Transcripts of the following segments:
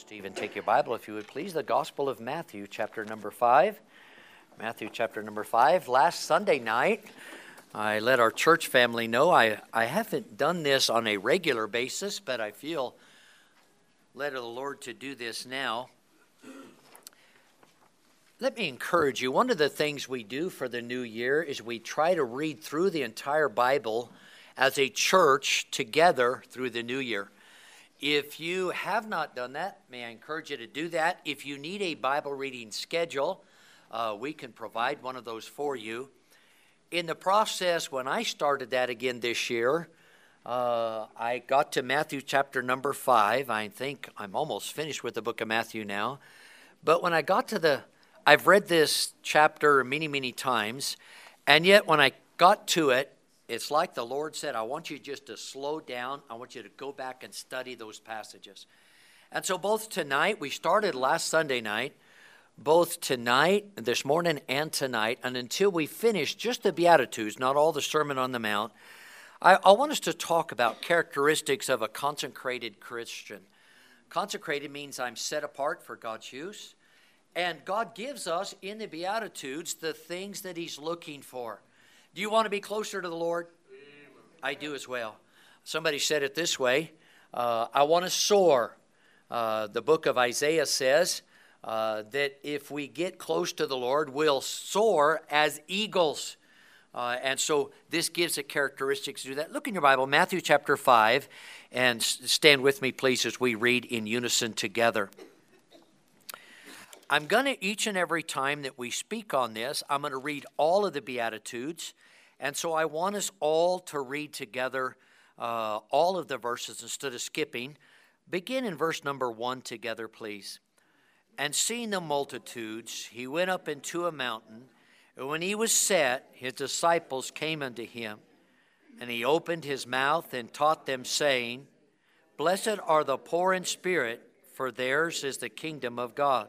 Stephen, take your Bible, if you would please. The Gospel of Matthew, chapter number 5. Matthew, chapter number 5. Last Sunday night, I let our church family know I, I haven't done this on a regular basis, but I feel led of the Lord to do this now. Let me encourage you. One of the things we do for the new year is we try to read through the entire Bible as a church together through the new year. If you have not done that, may I encourage you to do that. If you need a Bible reading schedule, uh, we can provide one of those for you. In the process, when I started that again this year, uh, I got to Matthew chapter number five. I think I'm almost finished with the book of Matthew now. But when I got to the, I've read this chapter many, many times, and yet when I got to it, it's like the Lord said, I want you just to slow down. I want you to go back and study those passages. And so, both tonight, we started last Sunday night, both tonight, this morning, and tonight, and until we finish just the Beatitudes, not all the Sermon on the Mount, I, I want us to talk about characteristics of a consecrated Christian. Consecrated means I'm set apart for God's use. And God gives us in the Beatitudes the things that He's looking for. Do you want to be closer to the Lord? Amen. I do as well. Somebody said it this way uh, I want to soar. Uh, the book of Isaiah says uh, that if we get close to the Lord, we'll soar as eagles. Uh, and so this gives a characteristics to do that. Look in your Bible, Matthew chapter 5, and stand with me, please, as we read in unison together. I'm going to, each and every time that we speak on this, I'm going to read all of the Beatitudes. And so I want us all to read together uh, all of the verses instead of skipping. Begin in verse number one together, please. And seeing the multitudes, he went up into a mountain. And when he was set, his disciples came unto him. And he opened his mouth and taught them, saying, Blessed are the poor in spirit, for theirs is the kingdom of God.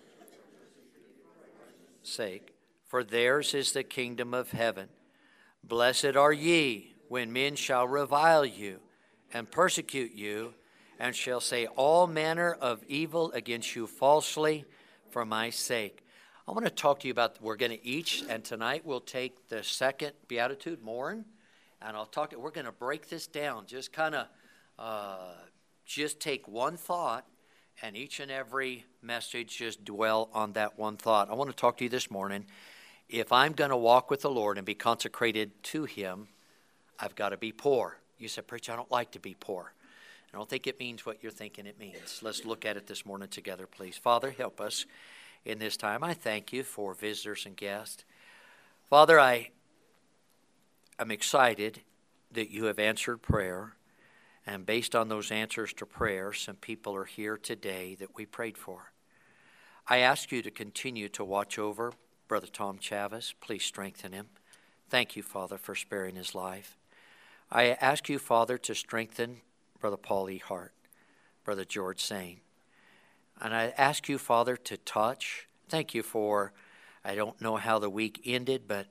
sake, for theirs is the kingdom of heaven. Blessed are ye when men shall revile you and persecute you, and shall say all manner of evil against you falsely for my sake. I want to talk to you about we're going to each, and tonight we'll take the second beatitude, mourn, and I'll talk. To, we're going to break this down, just kind of, uh, just take one thought and each and every message just dwell on that one thought. I want to talk to you this morning. If I'm going to walk with the Lord and be consecrated to Him, I've got to be poor. You said, Preacher, I don't like to be poor. I don't think it means what you're thinking it means. Let's look at it this morning together, please. Father, help us in this time. I thank you for visitors and guests. Father, I am excited that you have answered prayer. And based on those answers to prayer, some people are here today that we prayed for. I ask you to continue to watch over Brother Tom Chavis. Please strengthen him. Thank you, Father, for sparing his life. I ask you, Father, to strengthen Brother Paul E. Hart, Brother George Sane. And I ask you, Father, to touch. Thank you for, I don't know how the week ended, but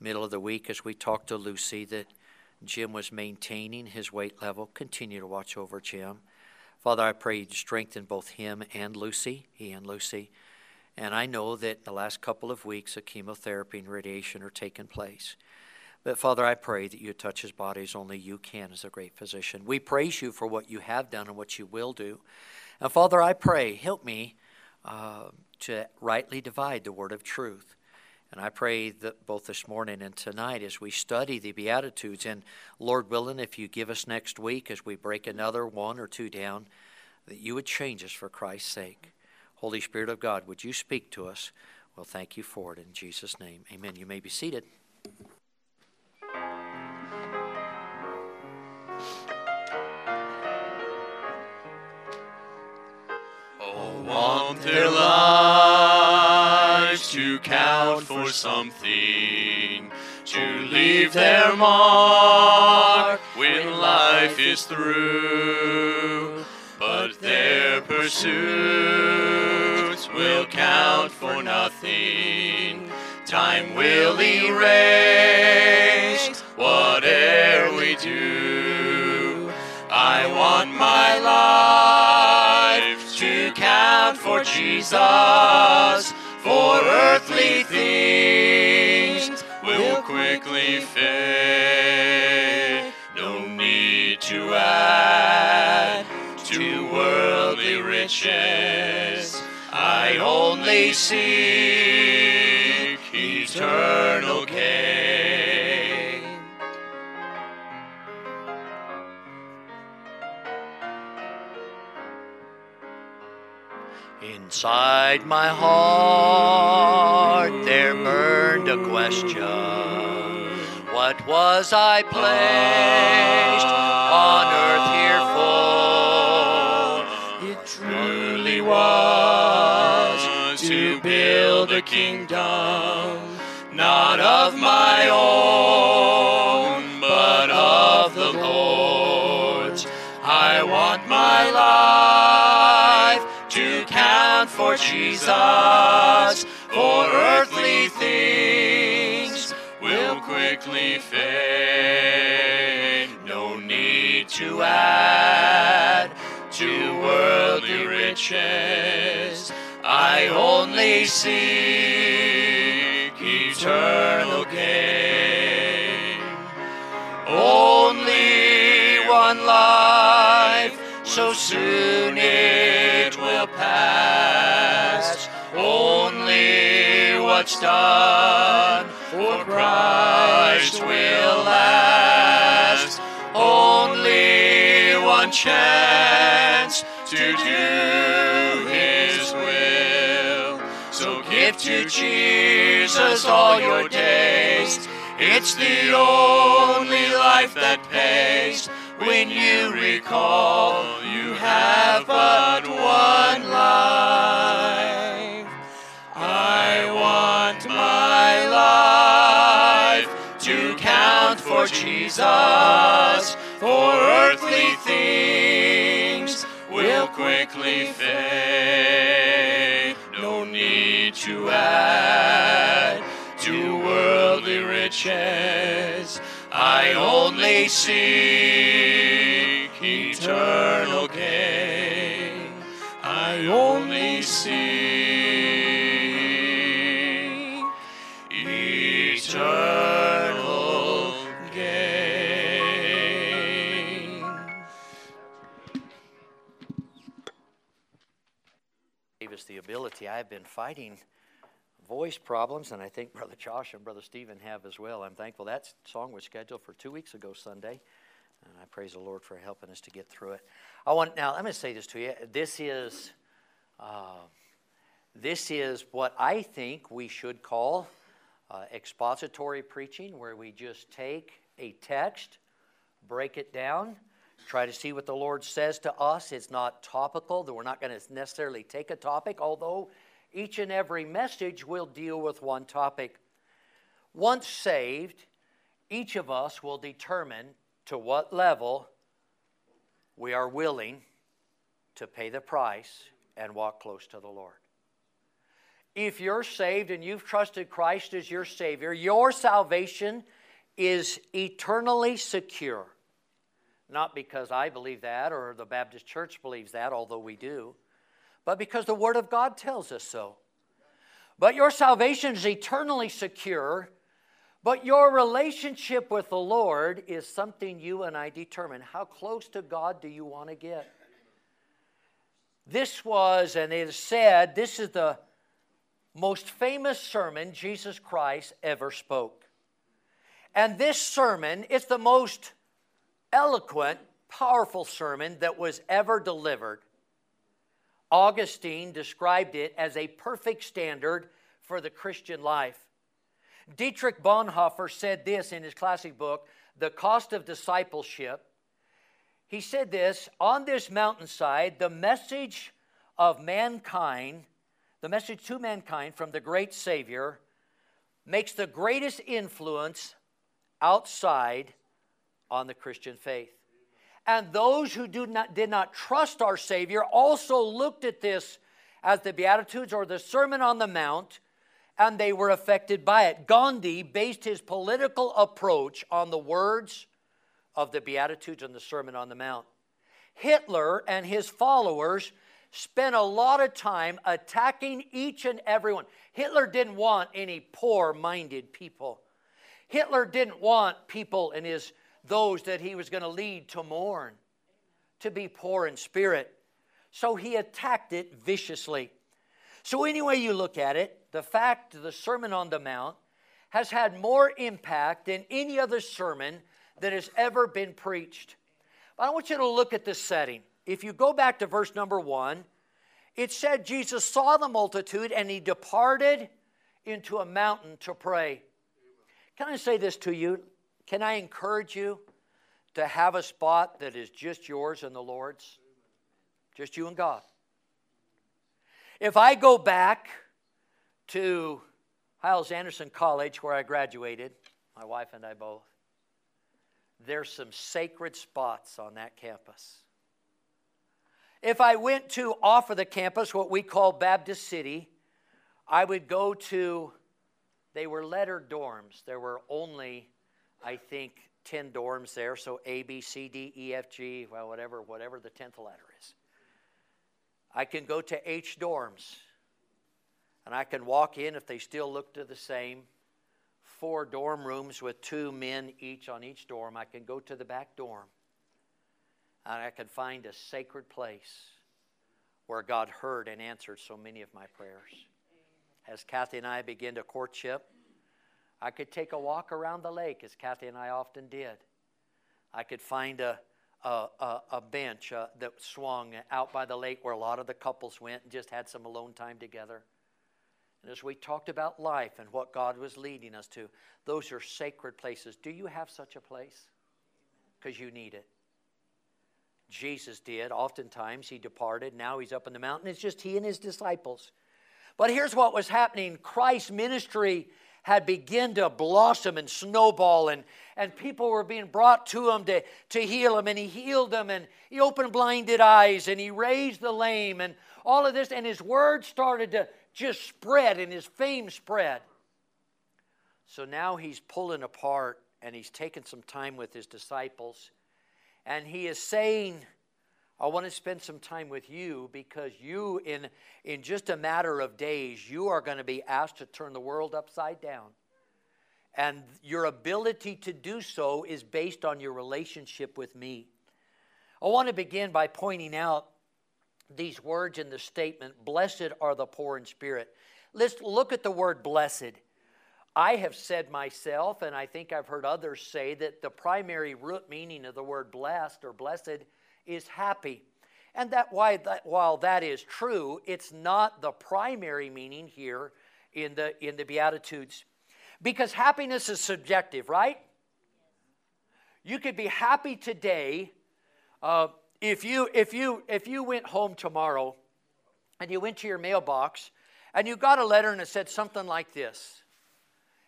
middle of the week as we talked to Lucy, that Jim was maintaining his weight level. Continue to watch over Jim. Father, I pray you strengthen both him and Lucy, he and Lucy. And I know that the last couple of weeks of chemotherapy and radiation are taking place. But Father, I pray that you touch his body as only you can as a great physician. We praise you for what you have done and what you will do. And Father, I pray, help me uh, to rightly divide the word of truth. And I pray that both this morning and tonight as we study the Beatitudes, and Lord willing, if you give us next week as we break another one or two down, that you would change us for Christ's sake. Holy Spirit of God, would you speak to us? Well, thank you for it in Jesus' name. Amen. You may be seated. Oh, their lives to count for something, to leave their mark when life is through. But their pursuits will count for nothing. Time will erase whatever we do. I want my life to count for Jesus, for earthly things will quickly fade. No need to add to worldly riches. I only seek eternal gain. Inside my heart there burned a question What was I placed on earth here for? It truly was to build a kingdom, not of my own, Jesus, for earthly things will quickly fade. No need to add to worldly riches. I only seek eternal gain. Only one life, so soon it will What's done for Christ will last. Only one chance to do His will. So give to Jesus all your days. It's the only life that pays. When you recall, you have but one life. For Jesus, for earthly things will quickly fade. No need to add to worldly riches. I only seek eternal gain. I only seek I've been fighting voice problems, and I think Brother Josh and Brother Stephen have as well. I'm thankful that song was scheduled for two weeks ago Sunday, and I praise the Lord for helping us to get through it. I want now. Let me say this to you. This is, uh, this is what I think we should call uh, expository preaching, where we just take a text, break it down, try to see what the Lord says to us. It's not topical, that we're not going to necessarily take a topic, although each and every message will deal with one topic. Once saved, each of us will determine to what level we are willing to pay the price and walk close to the Lord. If you're saved and you've trusted Christ as your Savior, your salvation is eternally secure. Not because I believe that or the Baptist Church believes that, although we do, but because the Word of God tells us so. But your salvation is eternally secure, but your relationship with the Lord is something you and I determine. How close to God do you want to get? This was, and it is said, this is the most famous sermon Jesus Christ ever spoke. And this sermon, is the most eloquent, powerful sermon that was ever delivered. Augustine described it as a perfect standard for the Christian life. Dietrich Bonhoeffer said this in his classic book, The Cost of Discipleship. He said this On this mountainside, the message of mankind, the message to mankind from the great Savior, makes the greatest influence outside on the Christian faith. And those who not, did not trust our Savior also looked at this as the Beatitudes or the Sermon on the Mount, and they were affected by it. Gandhi based his political approach on the words of the Beatitudes and the Sermon on the Mount. Hitler and his followers spent a lot of time attacking each and every one. Hitler didn't want any poor minded people. Hitler didn't want people in his those that he was going to lead to mourn, to be poor in spirit. So he attacked it viciously. So, any way you look at it, the fact the Sermon on the Mount has had more impact than any other sermon that has ever been preached. But I want you to look at the setting. If you go back to verse number one, it said Jesus saw the multitude and he departed into a mountain to pray. Can I say this to you? Can I encourage you to have a spot that is just yours and the Lord's? Just you and God. If I go back to Hyles Anderson College, where I graduated, my wife and I both, there's some sacred spots on that campus. If I went to off of the campus, what we call Baptist City, I would go to, they were letter dorms. There were only, I think, 10 dorms there, so A, B, C, D, E, F, G, well, whatever, whatever the 10th letter is. I can go to H dorms, and I can walk in if they still look to the same four dorm rooms with two men each on each dorm. I can go to the back dorm and I can find a sacred place where God heard and answered so many of my prayers. As Kathy and I began to courtship, I could take a walk around the lake, as Kathy and I often did. I could find a, a, a, a bench uh, that swung out by the lake where a lot of the couples went and just had some alone time together. And as we talked about life and what God was leading us to, those are sacred places. Do you have such a place? Because you need it. Jesus did. Oftentimes he departed. Now he's up in the mountain. It's just he and his disciples. But here's what was happening Christ's ministry had begun to blossom and snowball, and, and people were being brought to him to, to heal him, and he healed them, and he opened blinded eyes, and he raised the lame, and all of this, and his word started to just spread and his fame spread. So now he's pulling apart and he's taking some time with his disciples. And he is saying, I want to spend some time with you because you, in, in just a matter of days, you are going to be asked to turn the world upside down. And your ability to do so is based on your relationship with me. I want to begin by pointing out these words in the statement Blessed are the poor in spirit. Let's look at the word blessed. I have said myself, and I think I've heard others say, that the primary root meaning of the word blessed or blessed is happy. And that, why that while that is true, it's not the primary meaning here in the, in the Beatitudes. Because happiness is subjective, right? You could be happy today. Uh, if you if you if you went home tomorrow and you went to your mailbox and you got a letter and it said something like this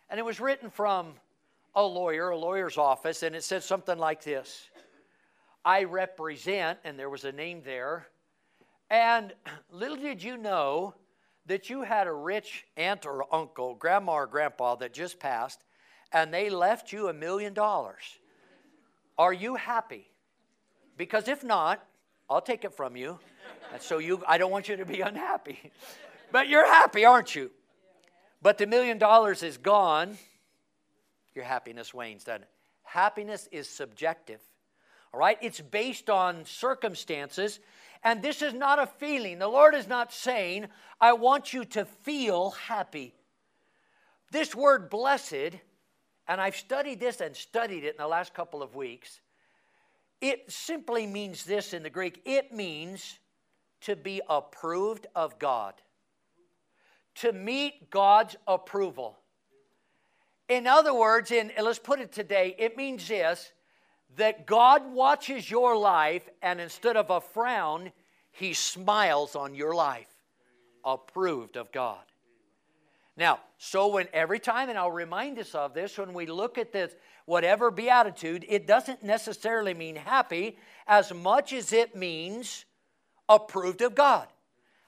and it was written from a lawyer a lawyer's office and it said something like this i represent and there was a name there and little did you know that you had a rich aunt or uncle grandma or grandpa that just passed and they left you a million dollars are you happy because if not, I'll take it from you. And so you I don't want you to be unhappy. But you're happy, aren't you? But the million dollars is gone. Your happiness wanes, doesn't it? Happiness is subjective. All right? It's based on circumstances. And this is not a feeling. The Lord is not saying, I want you to feel happy. This word blessed, and I've studied this and studied it in the last couple of weeks. It simply means this in the Greek it means to be approved of God, to meet God's approval. In other words, in, let's put it today, it means this that God watches your life, and instead of a frown, He smiles on your life, approved of God. Now, so when every time, and I'll remind us of this, when we look at this, whatever beatitude, it doesn't necessarily mean happy as much as it means approved of God.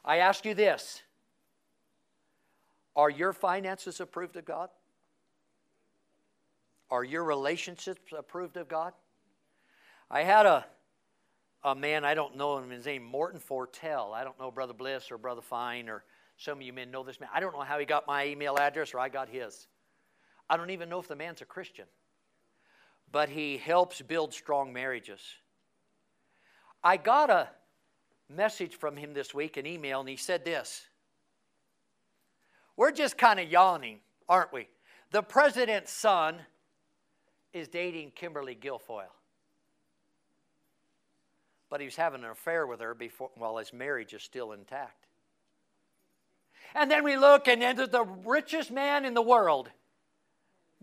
I ask you this Are your finances approved of God? Are your relationships approved of God? I had a, a man, I don't know him, his name Morton Fertel. I don't know Brother Bliss or Brother Fine or some of you men know this man. I don't know how he got my email address or I got his. I don't even know if the man's a Christian. But he helps build strong marriages. I got a message from him this week, an email, and he said this We're just kind of yawning, aren't we? The president's son is dating Kimberly Guilfoyle. But he was having an affair with her before, while his marriage is still intact. And then we look and enter the richest man in the world,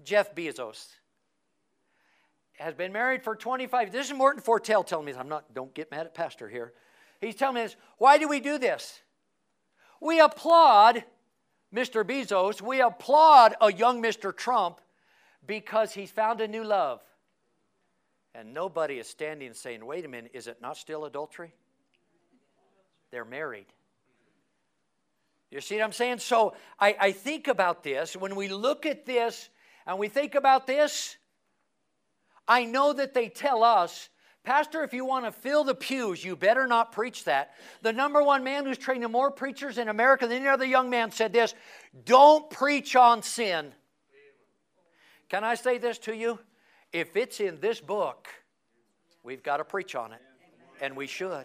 Jeff Bezos. Has been married for 25. This is Morton Fertel telling me this. I'm not, don't get mad at Pastor here. He's telling me this. Why do we do this? We applaud Mr. Bezos. We applaud a young Mr. Trump because he's found a new love. And nobody is standing and saying, wait a minute, is it not still adultery? They're married. You see what I'm saying? So I, I think about this. When we look at this and we think about this, I know that they tell us, Pastor, if you want to fill the pews, you better not preach that. The number one man who's training more preachers in America than any other young man said this don't preach on sin. Can I say this to you? If it's in this book, we've got to preach on it, and we should.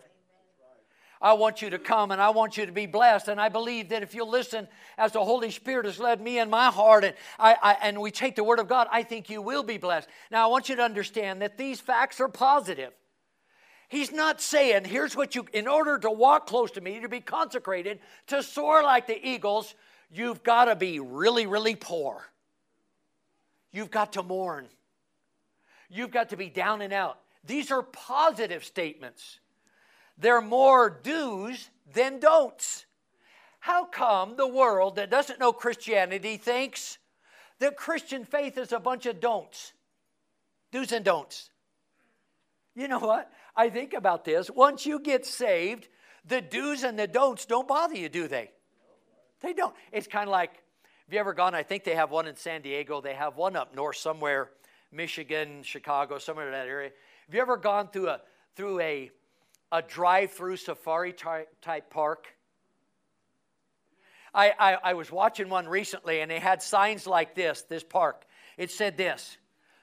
I want you to come and I want you to be blessed. And I believe that if you listen as the Holy Spirit has led me in my heart and, I, I, and we take the Word of God, I think you will be blessed. Now, I want you to understand that these facts are positive. He's not saying, here's what you, in order to walk close to me, to be consecrated, to soar like the eagles, you've got to be really, really poor. You've got to mourn. You've got to be down and out. These are positive statements. They're more do's than don'ts. How come the world that doesn't know Christianity thinks that Christian faith is a bunch of don'ts? Do's and don'ts. You know what? I think about this. Once you get saved, the do's and the don'ts don't bother you, do they? They don't. It's kind of like, have you ever gone? I think they have one in San Diego. They have one up north somewhere, Michigan, Chicago, somewhere in that area. Have you ever gone through a through a a drive through safari type park. I, I, I, was watching one recently and they had signs like this this park. It said this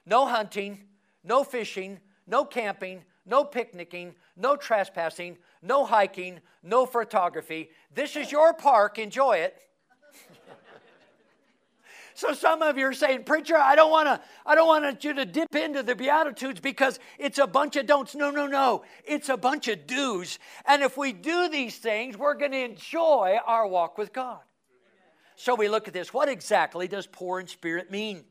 no hunting, no fishing, no camping, no picnicking, no trespassing, no hiking, no photography. This is your park, enjoy it. So some of you are saying, preacher, I don't want to, I don't want you to dip into the Beatitudes because it's a bunch of don'ts. No, no, no. It's a bunch of do's. And if we do these things, we're going to enjoy our walk with God. So we look at this. What exactly does poor in spirit mean?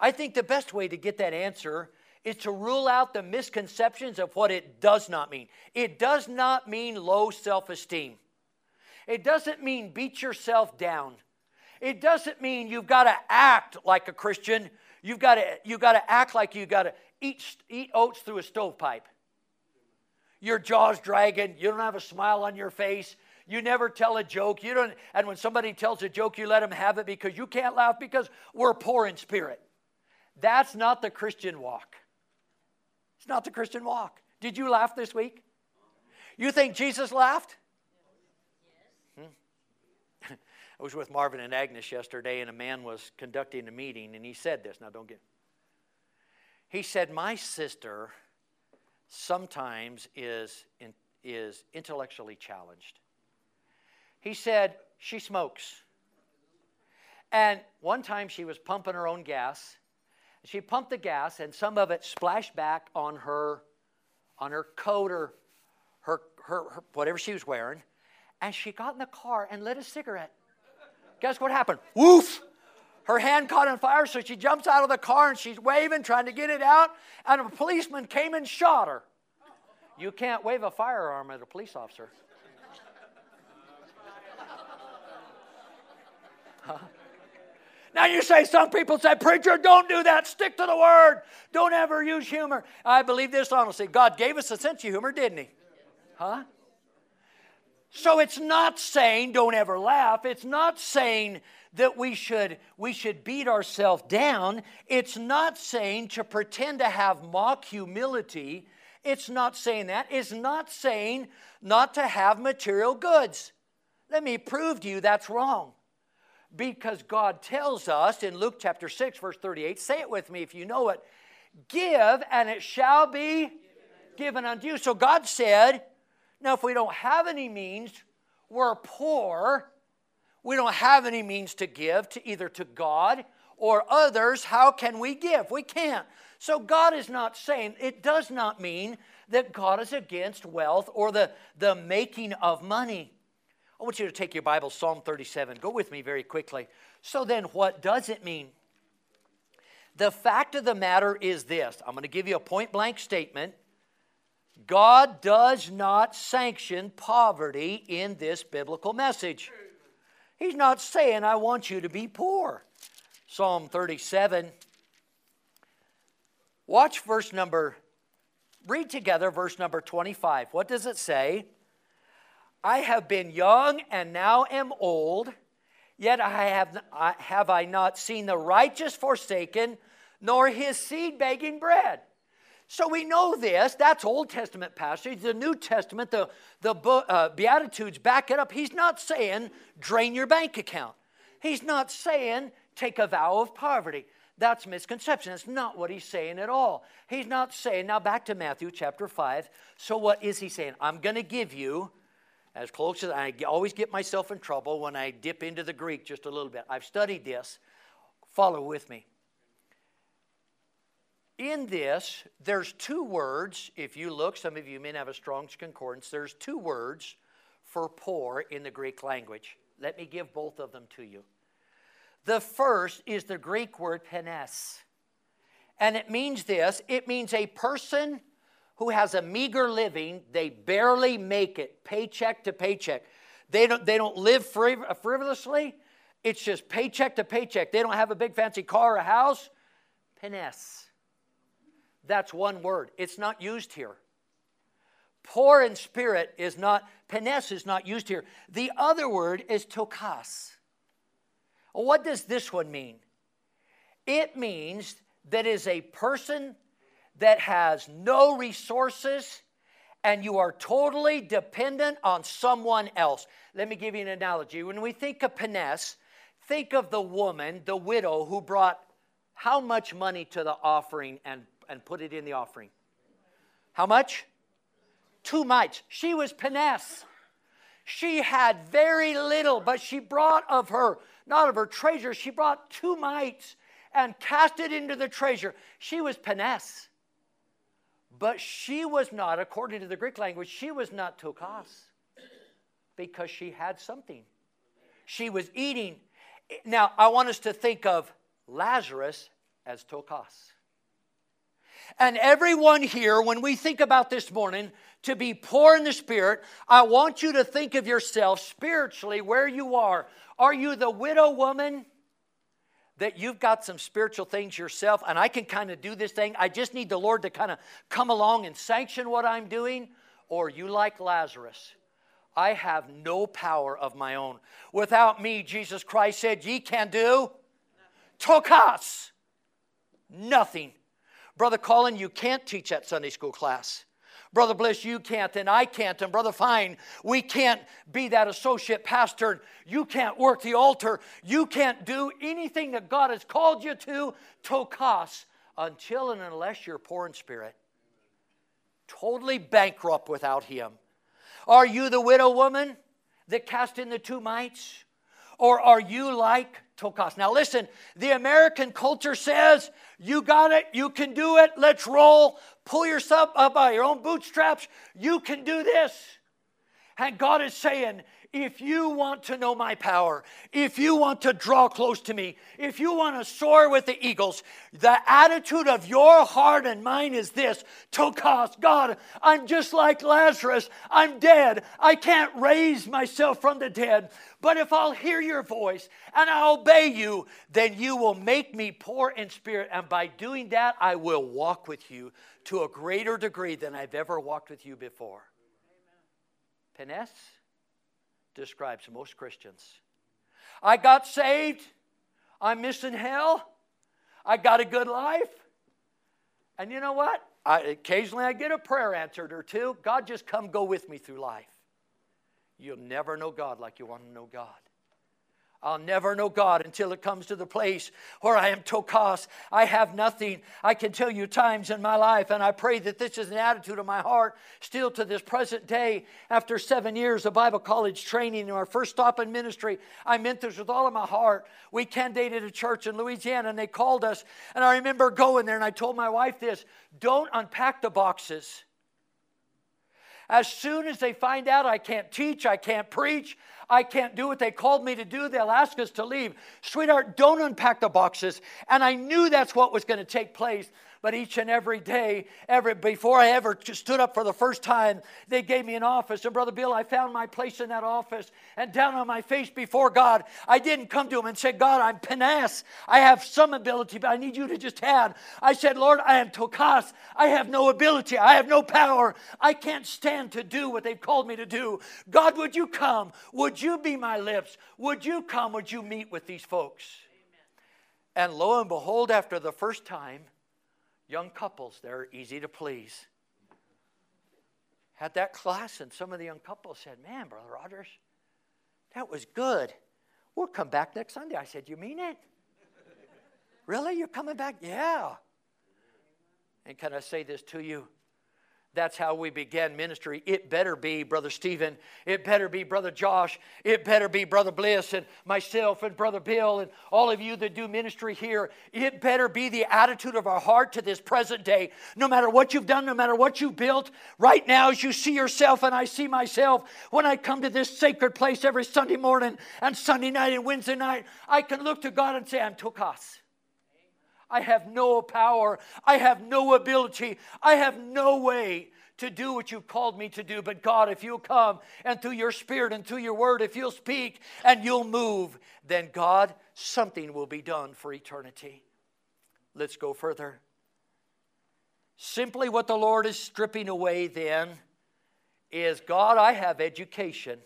I think the best way to get that answer is to rule out the misconceptions of what it does not mean. It does not mean low self esteem. It doesn't mean beat yourself down. It doesn't mean you've got to act like a Christian. You've got to, you've got to act like you've got to eat, eat oats through a stovepipe. Your jaw's dragging. You don't have a smile on your face. You never tell a joke. You don't, and when somebody tells a joke, you let them have it because you can't laugh because we're poor in spirit. That's not the Christian walk. It's not the Christian walk. Did you laugh this week? You think Jesus laughed? I was with Marvin and Agnes yesterday, and a man was conducting a meeting, and he said this. Now, don't get. He said, My sister sometimes is, in, is intellectually challenged. He said, She smokes. And one time she was pumping her own gas. She pumped the gas, and some of it splashed back on her, on her coat or her, her, her whatever she was wearing. And she got in the car and lit a cigarette. Guess what happened? Woof! Her hand caught on fire, so she jumps out of the car and she's waving, trying to get it out, and a policeman came and shot her. You can't wave a firearm at a police officer. Now you say some people say, Preacher, don't do that. Stick to the word. Don't ever use humor. I believe this honestly. God gave us a sense of humor, didn't He? Huh? So it's not saying don't ever laugh. It's not saying that we should we should beat ourselves down. It's not saying to pretend to have mock humility. It's not saying that. It's not saying not to have material goods. Let me prove to you that's wrong. Because God tells us in Luke chapter 6, verse 38, say it with me if you know it give, and it shall be given unto you. So God said, now if we don't have any means, we're poor, we don't have any means to give to either to God or others, how can we give? We can't. So God is not saying, it does not mean that God is against wealth or the, the making of money. I want you to take your Bible, Psalm 37. Go with me very quickly. So then, what does it mean? The fact of the matter is this I'm going to give you a point blank statement. God does not sanction poverty in this biblical message. He's not saying, I want you to be poor. Psalm 37. Watch verse number, read together verse number 25. What does it say? I have been young and now am old, yet I have, I, have I not seen the righteous forsaken, nor his seed begging bread. So we know this. That's Old Testament passage. The New Testament, the, the uh, Beatitudes back it up. He's not saying drain your bank account. He's not saying take a vow of poverty. That's misconception. That's not what he's saying at all. He's not saying, now back to Matthew chapter 5. So what is he saying? I'm going to give you as close as I always get myself in trouble when I dip into the Greek just a little bit. I've studied this. Follow with me. In this, there's two words. If you look, some of you may have a Strong's Concordance. There's two words for poor in the Greek language. Let me give both of them to you. The first is the Greek word penes. And it means this it means a person who has a meager living, they barely make it paycheck to paycheck. They don't, they don't live frivolously. It's just paycheck to paycheck. They don't have a big fancy car or a house. Penes. That's one word. It's not used here. Poor in spirit is not, penes is not used here. The other word is ptochos. What does this one mean? It means that is a person that has no resources and you are totally dependent on someone else. Let me give you an analogy. When we think of Penes, think of the woman, the widow, who brought how much money to the offering and, and put it in the offering? How much? Two mites. She was Penes. She had very little, but she brought of her, not of her treasure, she brought two mites and cast it into the treasure. She was Penes. But she was not, according to the Greek language, she was not ptochos because she had something. She was eating. Now, I want us to think of Lazarus as ptochos. And everyone here, when we think about this morning, to be poor in the spirit, I want you to think of yourself spiritually where you are. Are you the widow woman that you've got some spiritual things yourself and I can kind of do this thing. I just need the Lord to kind of come along and sanction what I'm doing. Or you like Lazarus. I have no power of my own. Without me, Jesus Christ said, ye can do ptochos. Nothing. Brother Colin, you can't teach that Sunday school class. Brother Bliss, you can't, and I can't, and Brother Fine, we can't be that associate pastor. You can't work the altar. You can't do anything that God has called you to, ptochos, until and unless you're poor in spirit. Totally bankrupt without Him. Are you the widow woman that cast in the two mites? Or are you like Ptochos? Now, listen, the American culture says, you got it, you can do it, let's roll, pull yourself up by your own bootstraps, you can do this. And God is saying, if you want to know my power, if you want to draw close to me, if you want to soar with the eagles, the attitude of your heart and mine is this Ptochos, God, I'm just like Lazarus. I'm dead. I can't raise myself from the dead. But if I'll hear your voice and I obey you, then you will make me poor in spirit. And by doing that, I will walk with you to a greater degree than I've ever walked with you before. Amen. Penes? Describes most Christians. I got saved. I'm missing hell. I got a good life. And you know what? I, occasionally I get a prayer answered or two. God, just come go with me through life. You'll never know God like you want to know God. I'll never know God until it comes to the place where I am ptochos. I have nothing. I can tell you times in my life, and I pray that this is an attitude of my heart still to this present day. After seven years of Bible college training, in our first stop in ministry, I meant this with all of my heart. We candidated a church in Louisiana, and they called us. And I remember going there, and I told my wife this don't unpack the boxes. As soon as they find out I can't teach, I can't preach, I can't do what they called me to do, they'll ask us to leave. Sweetheart, don't unpack the boxes. And I knew that's what was going to take place. But each and every day, every before I ever stood up for the first time, they gave me an office. And Brother Bill, I found my place in that office. And down on my face before God, I didn't come to him and say, God, I'm penes. I have some ability, but I need you to just add. I said, Lord, I am ptochos. I have no ability. I have no power. I can't stand to do what they've called me to do. God, would you come? Would you be my lips? Would you come? Would you meet with these folks? And lo and behold, after the first time, young couples, they're easy to please. Had that class, and some of the young couples said, Man, Brother Rogers, that was good. We'll come back next Sunday. I said, You mean it? really? You're coming back? Yeah. And can I say this to you? That's how we began ministry. It better be Brother Stephen. It better be Brother Josh. It better be Brother Bliss and myself and Brother Bill and all of you that do ministry here. It better be the attitude of our heart to this present day. No matter what you've done, no matter what you've built, right now as you see yourself and I see myself, when I come to this sacred place every Sunday morning and Sunday night and Wednesday night, I can look to God and say, I'm Ptochos. I have no power. I have no ability. I have no way to do what you've called me to do. But God, if you'll come and through your spirit and through your word, if you'll speak and you'll move, then God, something will be done for eternity. Let's go further. Simply what the Lord is stripping away then is God, I have education.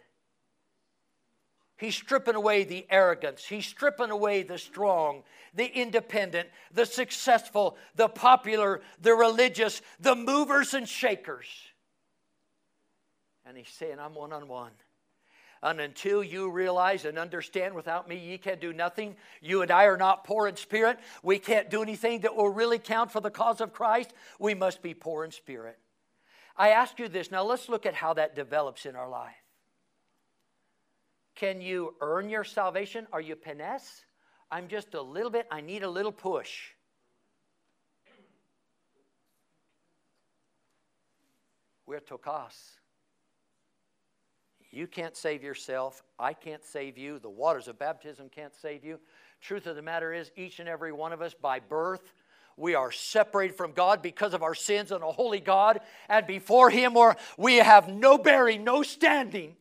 He's stripping away the arrogance. He's stripping away the strong, the independent, the successful, the popular, the religious, the movers and shakers. And he's saying, I'm one on one. And until you realize and understand without me, ye can do nothing. You and I are not poor in spirit. We can't do anything that will really count for the cause of Christ. We must be poor in spirit. I ask you this. Now let's look at how that develops in our life. Can you earn your salvation? Are you penes? I'm just a little bit, I need a little push. We're ptochos. You can't save yourself. I can't save you. The waters of baptism can't save you. Truth of the matter is, each and every one of us, by birth, we are separated from God because of our sins and a holy God. And before Him, we have no bearing, no standing.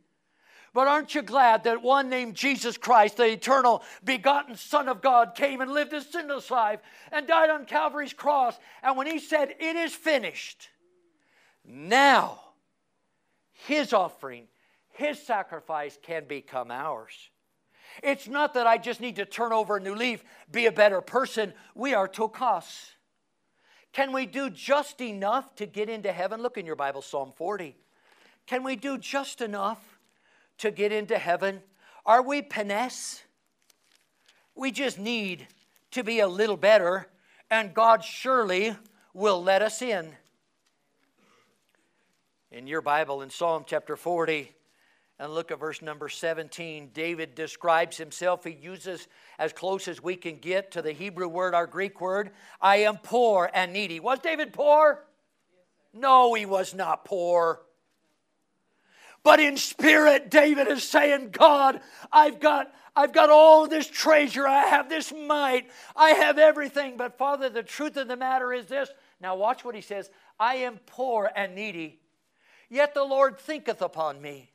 But aren't you glad that one named Jesus Christ, the eternal begotten Son of God, came and lived a sinless life and died on Calvary's cross? And when he said, It is finished, now his offering, his sacrifice can become ours. It's not that I just need to turn over a new leaf, be a better person. We are ptochos. Can we do just enough to get into heaven? Look in your Bible, Psalm 40. Can we do just enough? To get into heaven? Are we penes? We just need to be a little better, and God surely will let us in. In your Bible, in Psalm chapter 40, and look at verse number 17. David describes himself. He uses as close as we can get to the Hebrew word, our Greek word. I am poor and needy. Was David poor? No, he was not poor. But in spirit, David is saying, God, I've got, I've got all this treasure. I have this might. I have everything. But Father, the truth of the matter is this. Now, watch what he says I am poor and needy, yet the Lord thinketh upon me.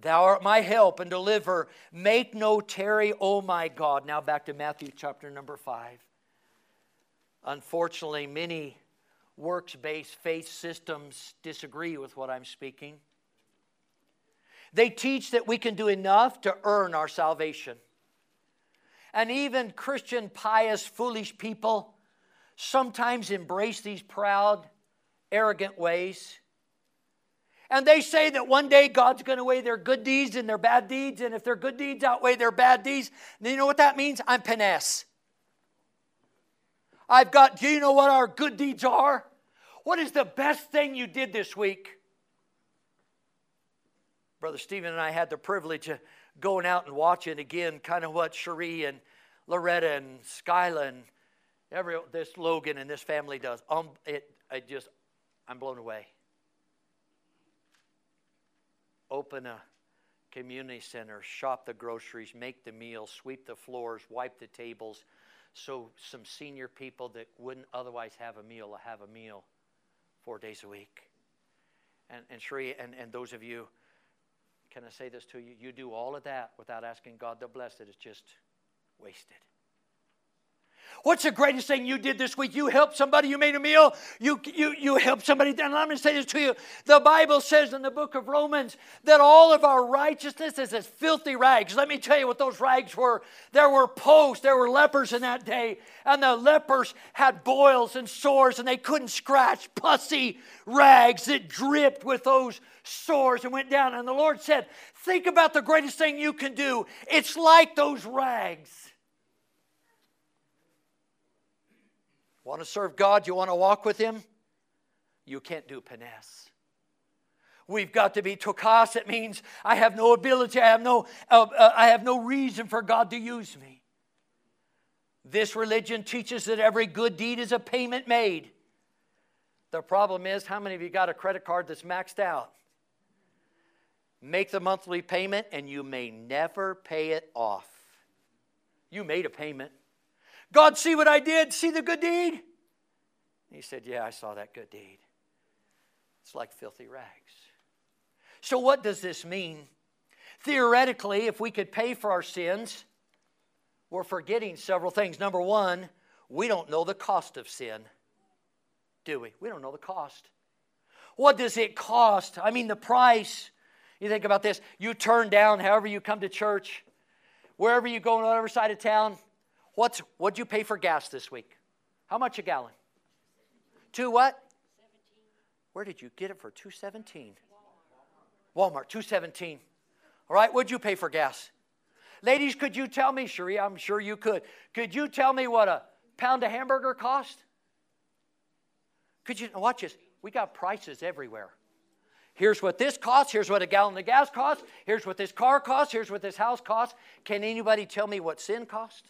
Thou art my help and deliver. Make no tarry, O my God. Now back to Matthew chapter number five. Unfortunately, many works based faith systems disagree with what I'm speaking. They teach that we can do enough to earn our salvation. And even Christian, pious, foolish people sometimes embrace these proud, arrogant ways. And they say that one day God's going to weigh their good deeds and their bad deeds. And if their good deeds outweigh their bad deeds, then you know what that means? I'm penes. I've got, do you know what our good deeds are? What is the best thing you did this week? Brother Stephen and I had the privilege of going out and watching again kind of what Cherie and Loretta and Skyla and every this Logan and this family does. Um, it, I just, I'm blown away. Open a community center, shop the groceries, make the meals, sweep the floors, wipe the tables, so some senior people that wouldn't otherwise have a meal will have a meal four days a week. And, and Sheree, and, and those of you, can I say this to you? You do all of that without asking God to bless it. It's just wasted. What's the greatest thing you did this week? You helped somebody, you made a meal, you, you, you helped somebody. And I'm going to say this to you. The Bible says in the book of Romans that all of our righteousness is as filthy rags. Let me tell you what those rags were. There were posts, there were lepers in that day, and the lepers had boils and sores, and they couldn't scratch pussy rags that dripped with those sores and went down. And the Lord said, Think about the greatest thing you can do. It's like those rags. Want to serve God? You want to walk with Him? You can't do penes. We've got to be ptochos. It means I have no ability, I have no, uh, uh, I have no reason for God to use me. This religion teaches that every good deed is a payment made. The problem is, how many of you got a credit card that's maxed out? Make the monthly payment and you may never pay it off. You made a payment. God, see what I did? See the good deed? he said, Yeah, I saw that good deed. It's like filthy rags. So, what does this mean? Theoretically, if we could pay for our sins, we're forgetting several things. Number one, we don't know the cost of sin, do we? We don't know the cost. What does it cost? I mean, the price. You think about this. You turn down, however, you come to church, wherever you go on the other side of town, What's what'd you pay for gas this week? How much a gallon? Two what? 17. Where did you get it for 217? Walmart, Walmart 217. All right, what'd you pay for gas? Ladies, could you tell me, Cherie, I'm sure you could. Could you tell me what a pound of hamburger cost? Could you watch this? We got prices everywhere. Here's what this costs. Here's what a gallon of gas costs. Here's what this car costs. Here's what this house costs. Can anybody tell me what sin costs?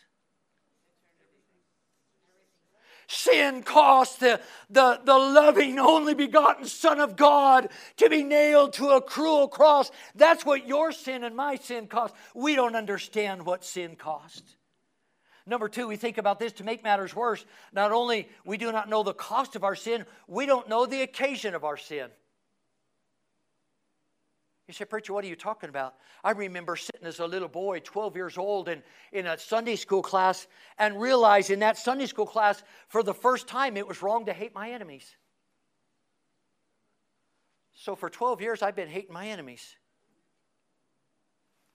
Sin cost the, the, the loving, only begotten Son of God to be nailed to a cruel cross. That's what your sin and my sin cost. We don't understand what sin cost. Number two, we think about this to make matters worse. Not only we do not know the cost of our sin, we don't know the occasion of our sin. You say, Preacher, what are you talking about? I remember sitting as a little boy, 12 years old, and in a Sunday school class, and realized in that Sunday school class, for the first time, it was wrong to hate my enemies. So for 12 years, I've been hating my enemies.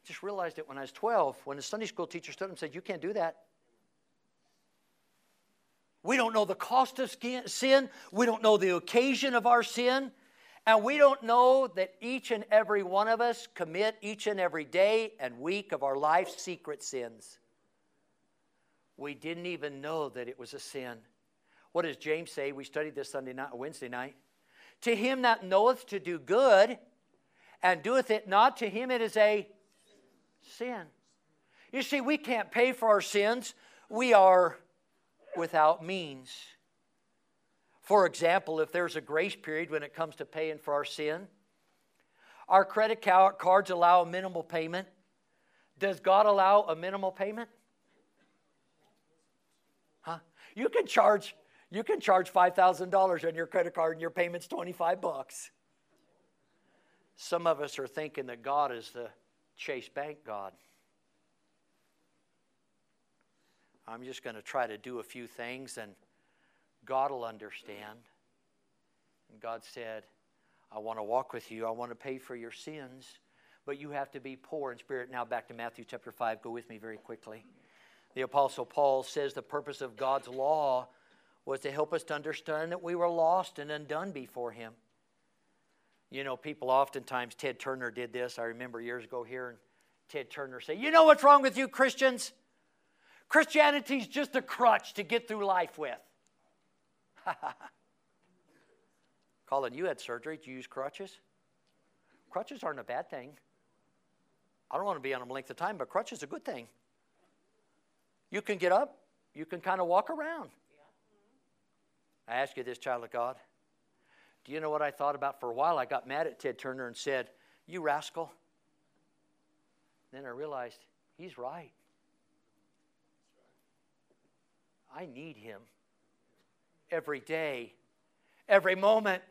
Just realized it when I was 12, when the Sunday school teacher stood up and said, You can't do that. We don't know the cost of sin. We don't know the occasion of our sin. And we don't know that each and every one of us commit each and every day and week of our life secret sins. We didn't even know that it was a sin. What does James say? We studied this Sunday night, Wednesday night. To him that knoweth to do good and doeth it not, to him it is a sin. You see, we can't pay for our sins. We are without means. For example, if there's a grace period when it comes to paying for our sin, Our credit cards allow a minimal payment. Does God allow a minimal payment? Huh? You can charge you can charge $5,000 on your credit card and your payment's 25 bucks. Some of us are thinking that God is the Chase Bank God. I'm just going to try to do a few things and God will understand. And God said, I want to walk with you. I want to pay for your sins, but you have to be poor in spirit. Now back to Matthew chapter 5. Go with me very quickly. The Apostle Paul says the purpose of God's law was to help us to understand that we were lost and undone before Him. You know, people oftentimes, Ted Turner did this. I remember years ago hearing Ted Turner say, You know what's wrong with you, Christians? Christianity's just a crutch to get through life with. Colin, you had surgery. Did you use crutches? Crutches aren't a bad thing. I don't want to be on them length of time, but crutches are a good thing. You can get up, you can kind of walk around. I ask you this, child of God. Do you know what I thought about for a while? I got mad at Ted Turner and said, You rascal. Then I realized he's right. I need him every day, every moment.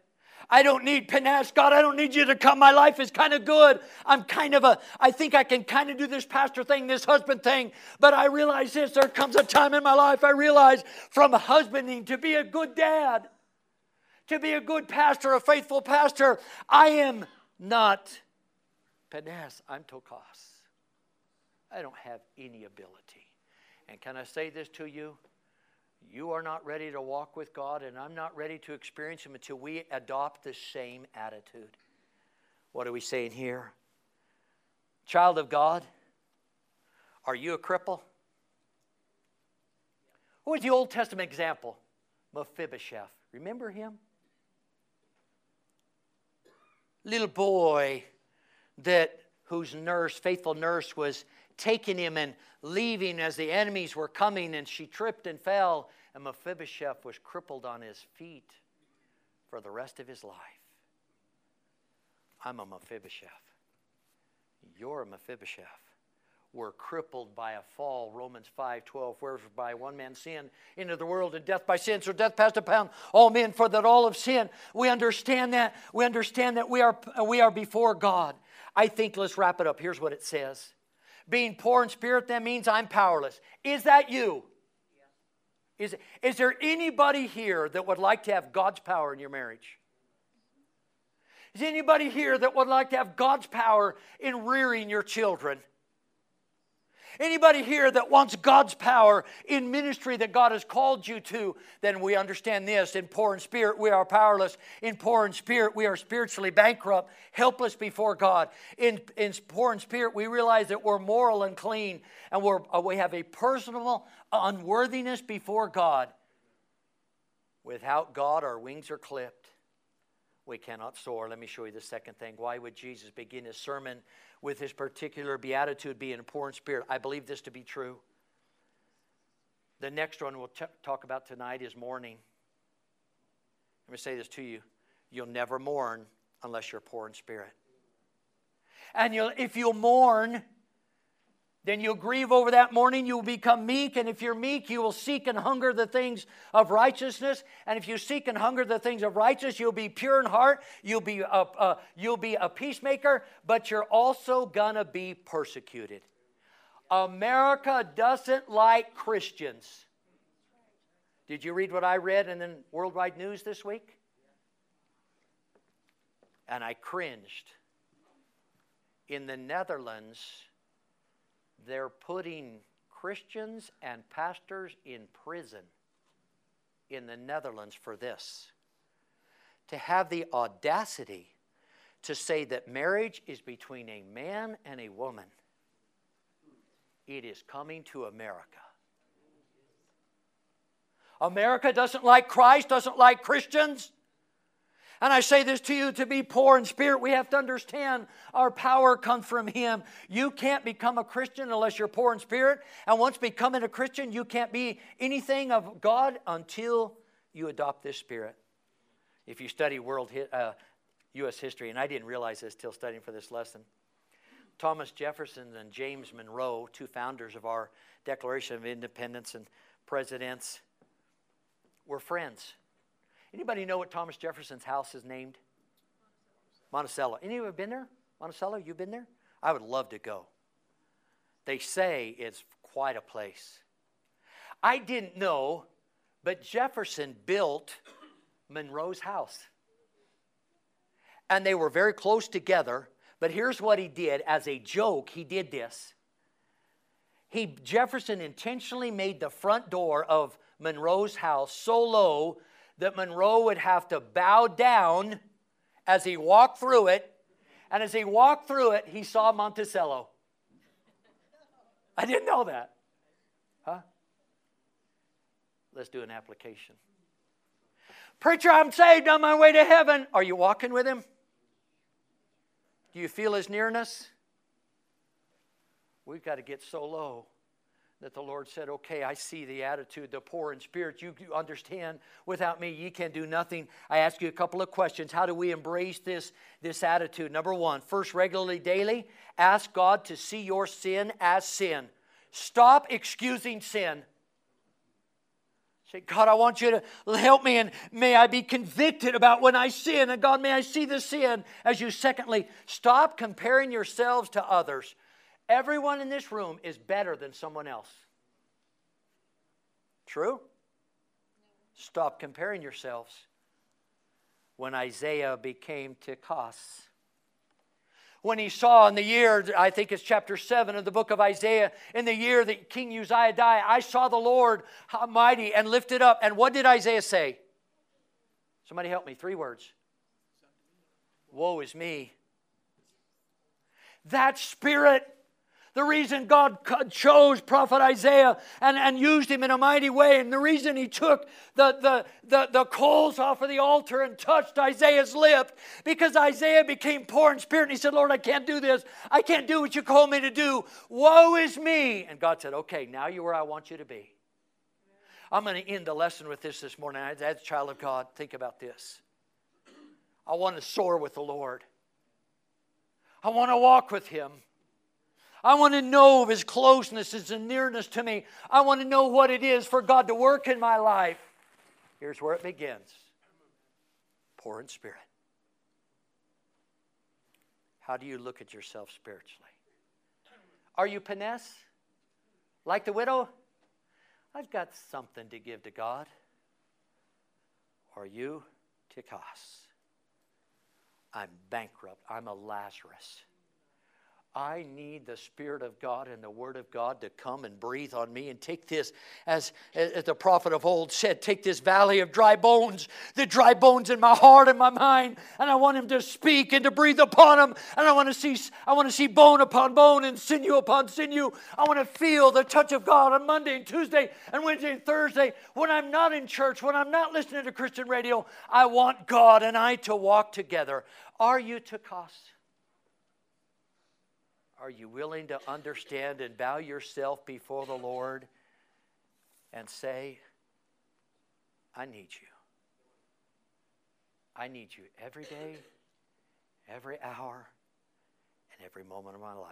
I don't need penes. God, I don't need you to come. My life is kind of good. I'm kind of a, I think I can kind of do this pastor thing, this husband thing. But I realize this there comes a time in my life I realize from husbanding to be a good dad, to be a good pastor, a faithful pastor, I am not penes. I'm ptochos. I don't have any ability. And can I say this to you? You are not ready to walk with God, and I'm not ready to experience Him until we adopt the same attitude. What are we saying here? Child of God, are you a cripple? Who was the Old Testament example? Mephibosheth. Remember him? Little boy that whose nurse, faithful nurse, was taking him and leaving as the enemies were coming, and she tripped and fell, and Mephibosheth was crippled on his feet for the rest of his life. I'm a Mephibosheth. You're a Mephibosheth. We're crippled by a fall, Romans 5 12, where by one man sin into the world, and death by sin. So death passed upon all men, for that all of sin. We understand that. We understand that we are, we are before God. I think let's wrap it up. Here's what it says being poor in spirit, that means I'm powerless. Is that you? Is, is there anybody here that would like to have God's power in your marriage? Is anybody here that would like to have God's power in rearing your children? Anybody here that wants God's power in ministry that God has called you to, then we understand this. In poor in spirit, we are powerless. In poor in spirit, we are spiritually bankrupt, helpless before God. In, in poor in spirit, we realize that we're moral and clean, and we're, uh, we have a personal unworthiness before God. Without God, our wings are clipped. We cannot soar. Let me show you the second thing. Why would Jesus begin his sermon with his particular beatitude being poor in spirit. I believe this to be true. The next one we'll t- talk about tonight is mourning. Let me say this to you you'll never mourn unless you're poor in spirit. And if you'll mourn, then you'll grieve over that mourning. You'll become meek. And if you're meek, you will seek and hunger the things of righteousness. And if you seek and hunger the things of righteousness, you'll be pure in heart. You'll be a, you'll be a peacemaker, but you're also to be persecuted. America doesn't like Christians. Did you read what I read in the Worldwide News this week? And I cringed. In the Netherlands, they're putting Christians and pastors in prison in the Netherlands for this. To have the audacity to say that marriage is between a man and a woman. It is coming to America. America doesn't like Christ, doesn't like Christians. And I say this to you to be poor in spirit, we have to understand our power comes from Him. You can't become a Christian unless you're poor in spirit. And once becoming a Christian, you can't be anything of God until you adopt this spirit. If you study world, uh, U.S. history, and I didn't realize this till studying for this lesson. Thomas Jefferson and James Monroe, two founders of our Declaration of Independence and presidents, were friends. Anybody know what Thomas Jefferson's house is named? Monticello. Any of you been there? Monticello, you been there? I would love to go. They say it's quite a place. I didn't know, but Jefferson built Monroe's house. And they were very close together, but here's what he did as a joke, he did this. He Jefferson intentionally made the front door of Monroe's house so low that Monroe would have to bow down as he walked through it. And as he walked through it, he saw Monticello. I didn't know that. Huh? Let's do an application. Preacher, I'm saved on my way to heaven. Are you walking with him? Do you feel his nearness? We've got to get so low that the Lord said, Okay, I see the attitude, the poor in spirit. You understand, without me, ye can do nothing. I ask you a couple of questions. How do we embrace this, this attitude? Number one, first, regularly, daily, ask God to see your sin as sin. Stop excusing sin. Say, God, I want you to help me and may I be convicted about when I sin. And God, may I see the sin as you. Secondly, stop comparing yourselves to others. Everyone in this room is better than someone else. True? Stop comparing yourselves. When Isaiah became Ptochos, when he saw in the year, I think it's chapter 7 of the book of Isaiah, in the year that King Uzziah died, I saw the Lord mighty and lifted up. And what did Isaiah say? Somebody help me. Three words. Woe is me. That spirit the reason God chose prophet Isaiah and, and used him in a mighty way, and the reason he took the, the, the, the coals off of the altar and touched Isaiah's lip, because Isaiah became poor in spirit and he said, Lord, I can't do this. I can't do what you call me to do. Woe is me. And God said, Okay, now you're where I want you to be. I'm going to end the lesson with this this morning. As a child of God, think about this. I want to soar with the Lord. I want to walk with Him. I want to know of His closeness, His nearness to me. I want to know what it is for God to work in my life. Here's where it begins poor in spirit. How do you look at yourself spiritually? Are you Penes? Like the widow? I've got something to give to God. Are you Ptochos? I'm bankrupt. I'm a Lazarus. I need the Spirit of God and the Word of God to come and breathe on me and take this, as, as the prophet of old said, take this valley of dry bones, the dry bones in my heart and my mind, and I want Him to speak and to breathe upon them. And I want to see, I want to see bone upon bone and sinew upon sinew. I want to feel the touch of God on Monday and Tuesday and Wednesday and Thursday. When I'm not in church, when I'm not listening to Christian radio, I want God and I to walk together. Are you Ptochos? Are you willing to understand and bow yourself before the Lord and say, I need you? I need you every day, every hour, and every moment of my life.